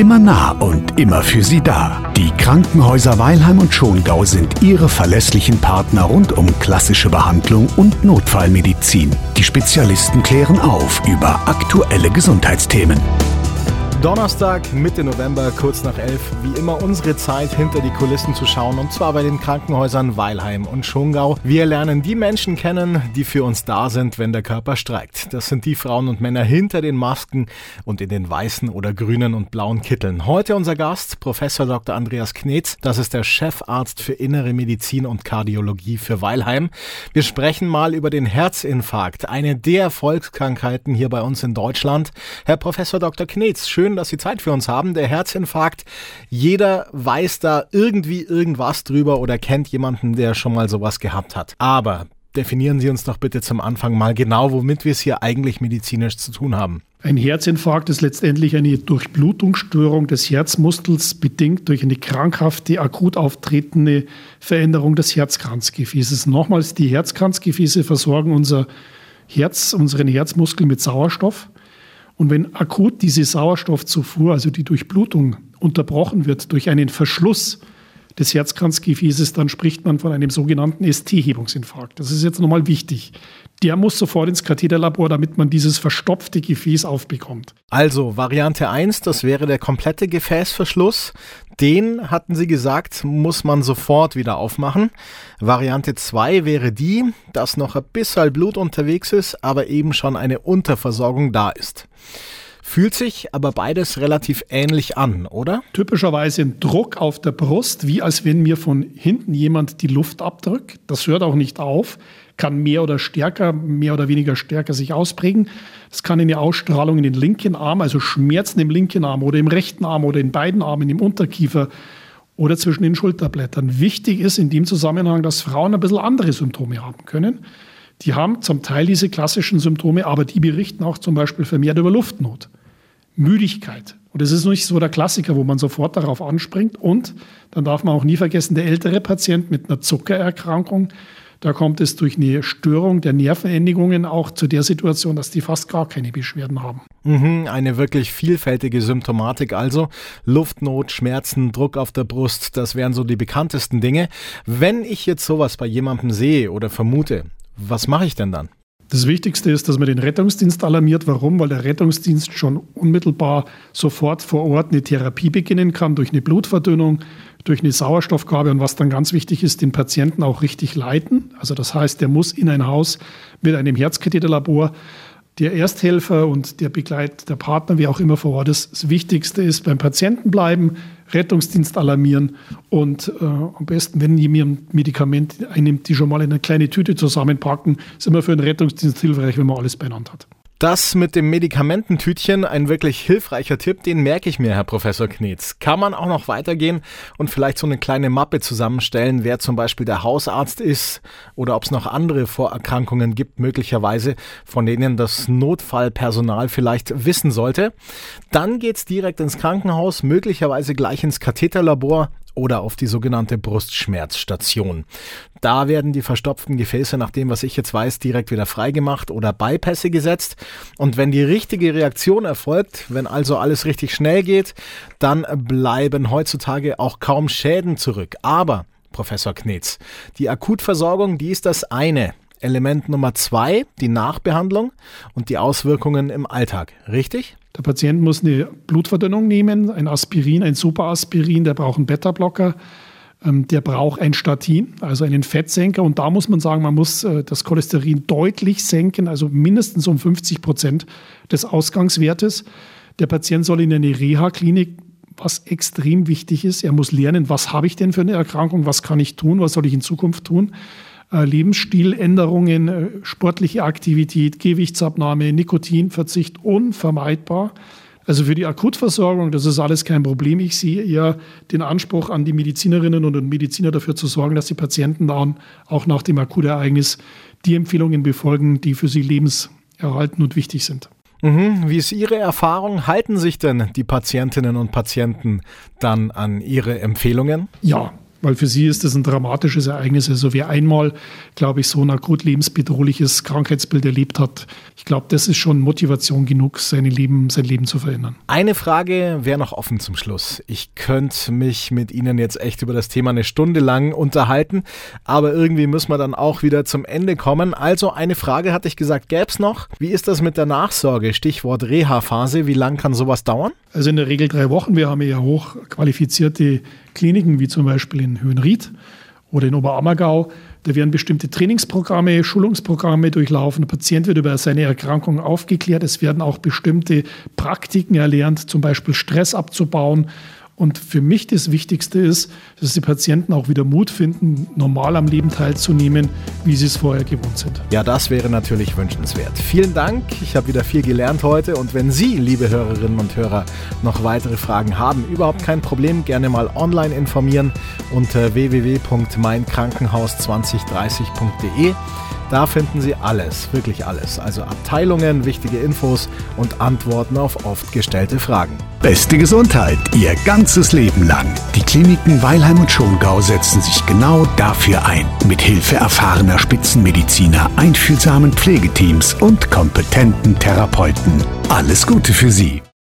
Immer nah und immer für Sie da. Die Krankenhäuser Weilheim und Schongau sind Ihre verlässlichen Partner rund um klassische Behandlung und Notfallmedizin. Die Spezialisten klären auf über aktuelle Gesundheitsthemen. Donnerstag, Mitte November, kurz nach elf, wie immer unsere Zeit hinter die Kulissen zu schauen und zwar bei den Krankenhäusern Weilheim und Schongau. Wir lernen die Menschen kennen, die für uns da sind, wenn der Körper streikt. Das sind die Frauen und Männer hinter den Masken und in den weißen oder grünen und blauen Kitteln. Heute unser Gast, Professor Dr. Andreas Knetz. Das ist der Chefarzt für Innere Medizin und Kardiologie für Weilheim. Wir sprechen mal über den Herzinfarkt, eine der Volkskrankheiten hier bei uns in Deutschland. Herr Professor Dr. Knetz, schön schön, dass Sie Zeit für uns haben. Der Herzinfarkt, jeder weiß da irgendwie irgendwas drüber oder kennt jemanden, der schon mal sowas gehabt hat. Aber definieren Sie uns doch bitte zum Anfang mal genau, womit wir es hier eigentlich medizinisch zu tun haben. Ein Herzinfarkt ist letztendlich eine Durchblutungsstörung des Herzmuskels, bedingt durch eine krankhafte, akut auftretende Veränderung des Herzkranzgefäßes. Nochmals, die Herzkranzgefäße versorgen unser Herz, unseren Herzmuskel mit Sauerstoff. Und wenn akut diese Sauerstoffzufuhr, also die Durchblutung, unterbrochen wird durch einen Verschluss des Herzkranzgefäßes, dann spricht man von einem sogenannten ST-Hebungsinfarkt. Das ist jetzt nochmal wichtig. Der muss sofort ins Katheterlabor, damit man dieses verstopfte Gefäß aufbekommt. Also Variante 1, das wäre der komplette Gefäßverschluss. Den, hatten Sie gesagt, muss man sofort wieder aufmachen. Variante 2 wäre die, dass noch ein bisschen Blut unterwegs ist, aber eben schon eine Unterversorgung da ist. Fühlt sich aber beides relativ ähnlich an, oder? Typischerweise ein Druck auf der Brust, wie als wenn mir von hinten jemand die Luft abdrückt. Das hört auch nicht auf, kann mehr oder stärker, mehr oder weniger stärker sich ausprägen. Es kann eine Ausstrahlung in den linken Arm, also Schmerzen im linken Arm oder im rechten Arm oder in beiden Armen, im Unterkiefer oder zwischen den Schulterblättern. Wichtig ist in dem Zusammenhang, dass Frauen ein bisschen andere Symptome haben können. Die haben zum Teil diese klassischen Symptome, aber die berichten auch zum Beispiel vermehrt über Luftnot, Müdigkeit. Und das ist nicht so der Klassiker, wo man sofort darauf anspringt. Und dann darf man auch nie vergessen, der ältere Patient mit einer Zuckererkrankung, da kommt es durch eine Störung der Nervenendigungen auch zu der Situation, dass die fast gar keine Beschwerden haben. Mhm, eine wirklich vielfältige Symptomatik also. Luftnot, Schmerzen, Druck auf der Brust, das wären so die bekanntesten Dinge. Wenn ich jetzt sowas bei jemandem sehe oder vermute, was mache ich denn dann? Das Wichtigste ist, dass man den Rettungsdienst alarmiert. Warum? Weil der Rettungsdienst schon unmittelbar sofort vor Ort eine Therapie beginnen kann durch eine Blutverdünnung, durch eine Sauerstoffgabe und was dann ganz wichtig ist, den Patienten auch richtig leiten. Also das heißt, der muss in ein Haus mit einem Herzkatheterlabor der Ersthelfer und der Begleit, der Partner, wie auch immer vor Ort ist. Das Wichtigste ist beim Patienten bleiben, Rettungsdienst alarmieren und äh, am besten, wenn jemand ein Medikament einnimmt, die schon mal in eine kleine Tüte zusammenpacken, ist immer für den Rettungsdienst hilfreich, wenn man alles beieinander hat. Das mit dem Medikamententütchen, ein wirklich hilfreicher Tipp, den merke ich mir, Herr Professor Knetz. Kann man auch noch weitergehen und vielleicht so eine kleine Mappe zusammenstellen, wer zum Beispiel der Hausarzt ist oder ob es noch andere Vorerkrankungen gibt, möglicherweise, von denen das Notfallpersonal vielleicht wissen sollte. Dann geht's direkt ins Krankenhaus, möglicherweise gleich ins Katheterlabor oder auf die sogenannte Brustschmerzstation. Da werden die verstopften Gefäße nach dem, was ich jetzt weiß, direkt wieder freigemacht oder Bypässe gesetzt. Und wenn die richtige Reaktion erfolgt, wenn also alles richtig schnell geht, dann bleiben heutzutage auch kaum Schäden zurück. Aber, Professor Knetz, die Akutversorgung, die ist das eine. Element Nummer zwei, die Nachbehandlung und die Auswirkungen im Alltag. Richtig? Der Patient muss eine Blutverdünnung nehmen, ein Aspirin, ein Superaspirin, der braucht einen Beta-Blocker, ähm, der braucht ein Statin, also einen Fettsenker. Und da muss man sagen, man muss äh, das Cholesterin deutlich senken, also mindestens um 50 Prozent des Ausgangswertes. Der Patient soll in eine Reha-Klinik, was extrem wichtig ist. Er muss lernen, was habe ich denn für eine Erkrankung, was kann ich tun, was soll ich in Zukunft tun. Äh, Lebensstiländerungen, äh, sportliche Aktivität, Gewichtsabnahme, Nikotinverzicht unvermeidbar. Also für die Akutversorgung, das ist alles kein Problem. Ich sehe eher den Anspruch an die Medizinerinnen und Mediziner dafür zu sorgen, dass die Patienten dann auch nach dem Akutereignis die Empfehlungen befolgen, die für sie lebenserhaltend und wichtig sind. Mhm. Wie ist Ihre Erfahrung? Halten sich denn die Patientinnen und Patienten dann an Ihre Empfehlungen? Ja, weil für sie ist das ein dramatisches Ereignis. Also wer einmal, glaube ich, so ein akut lebensbedrohliches Krankheitsbild erlebt hat, ich glaube, das ist schon Motivation genug, sein Leben, sein Leben zu verändern. Eine Frage wäre noch offen zum Schluss. Ich könnte mich mit Ihnen jetzt echt über das Thema eine Stunde lang unterhalten, aber irgendwie müssen wir dann auch wieder zum Ende kommen. Also eine Frage hatte ich gesagt, gäbe es noch. Wie ist das mit der Nachsorge? Stichwort Reha-Phase. Wie lang kann sowas dauern? Also in der Regel drei Wochen. Wir haben ja hochqualifizierte Kliniken, wie zum Beispiel in Höhenried oder in Oberammergau. Da werden bestimmte Trainingsprogramme, Schulungsprogramme durchlaufen. Der Patient wird über seine Erkrankung aufgeklärt. Es werden auch bestimmte Praktiken erlernt, zum Beispiel Stress abzubauen und für mich das Wichtigste ist, dass die Patienten auch wieder Mut finden, normal am Leben teilzunehmen, wie sie es vorher gewohnt sind. Ja, das wäre natürlich wünschenswert. Vielen Dank. Ich habe wieder viel gelernt heute. Und wenn Sie, liebe Hörerinnen und Hörer, noch weitere Fragen haben, überhaupt kein Problem, gerne mal online informieren unter www.meinkrankenhaus2030.de. Da finden Sie alles, wirklich alles. Also Abteilungen, wichtige Infos und Antworten auf oft gestellte Fragen. Beste Gesundheit Ihr ganzes Leben lang. Die Kliniken Weilheim und Schongau setzen sich genau dafür ein. Mit Hilfe erfahrener Spitzenmediziner, einfühlsamen Pflegeteams und kompetenten Therapeuten. Alles Gute für Sie.